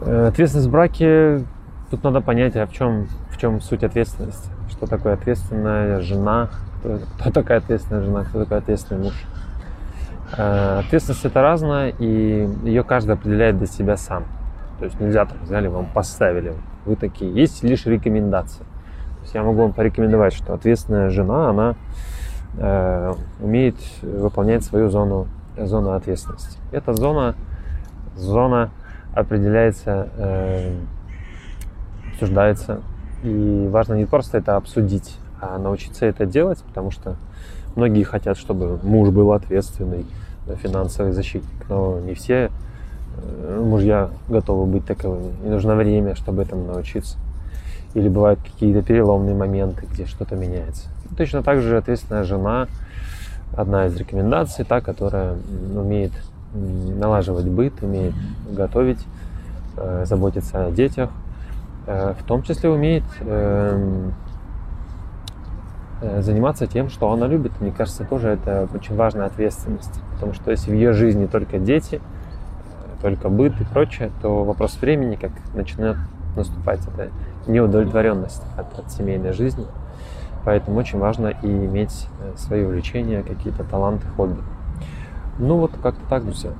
Э, ответственность в браке, тут надо понять, а в чем, в чем суть ответственности. Что такое ответственная жена, кто, кто такая ответственная жена, кто такой ответственный муж. Э, ответственность это разная, и ее каждый определяет для себя сам. То есть нельзя там взяли, вам поставили, вы такие. Есть лишь рекомендации. То есть я могу вам порекомендовать, что ответственная жена, она э, умеет выполнять свою зону, зону ответственности. Эта зона, зона определяется, э, обсуждается. И важно не просто это обсудить, а научиться это делать, потому что многие хотят, чтобы муж был ответственный, финансовый защитник, но не все э, мужья готовы быть таковыми. И нужно время, чтобы этому научиться. Или бывают какие-то переломные моменты, где что-то меняется. Точно так же ответственная жена, одна из рекомендаций, та, которая умеет налаживать быт, умеет готовить, э, заботиться о детях, э, в том числе умеет эм, э, заниматься тем, что она любит. Мне кажется, тоже это очень важная ответственность. Потому что если в ее жизни только дети, только быт и прочее, то вопрос времени, как начинает наступать, это неудовлетворенность от, от семейной жизни. Поэтому очень важно и иметь свои увлечения, какие-то таланты, хобби. Ну вот как-то так, друзья.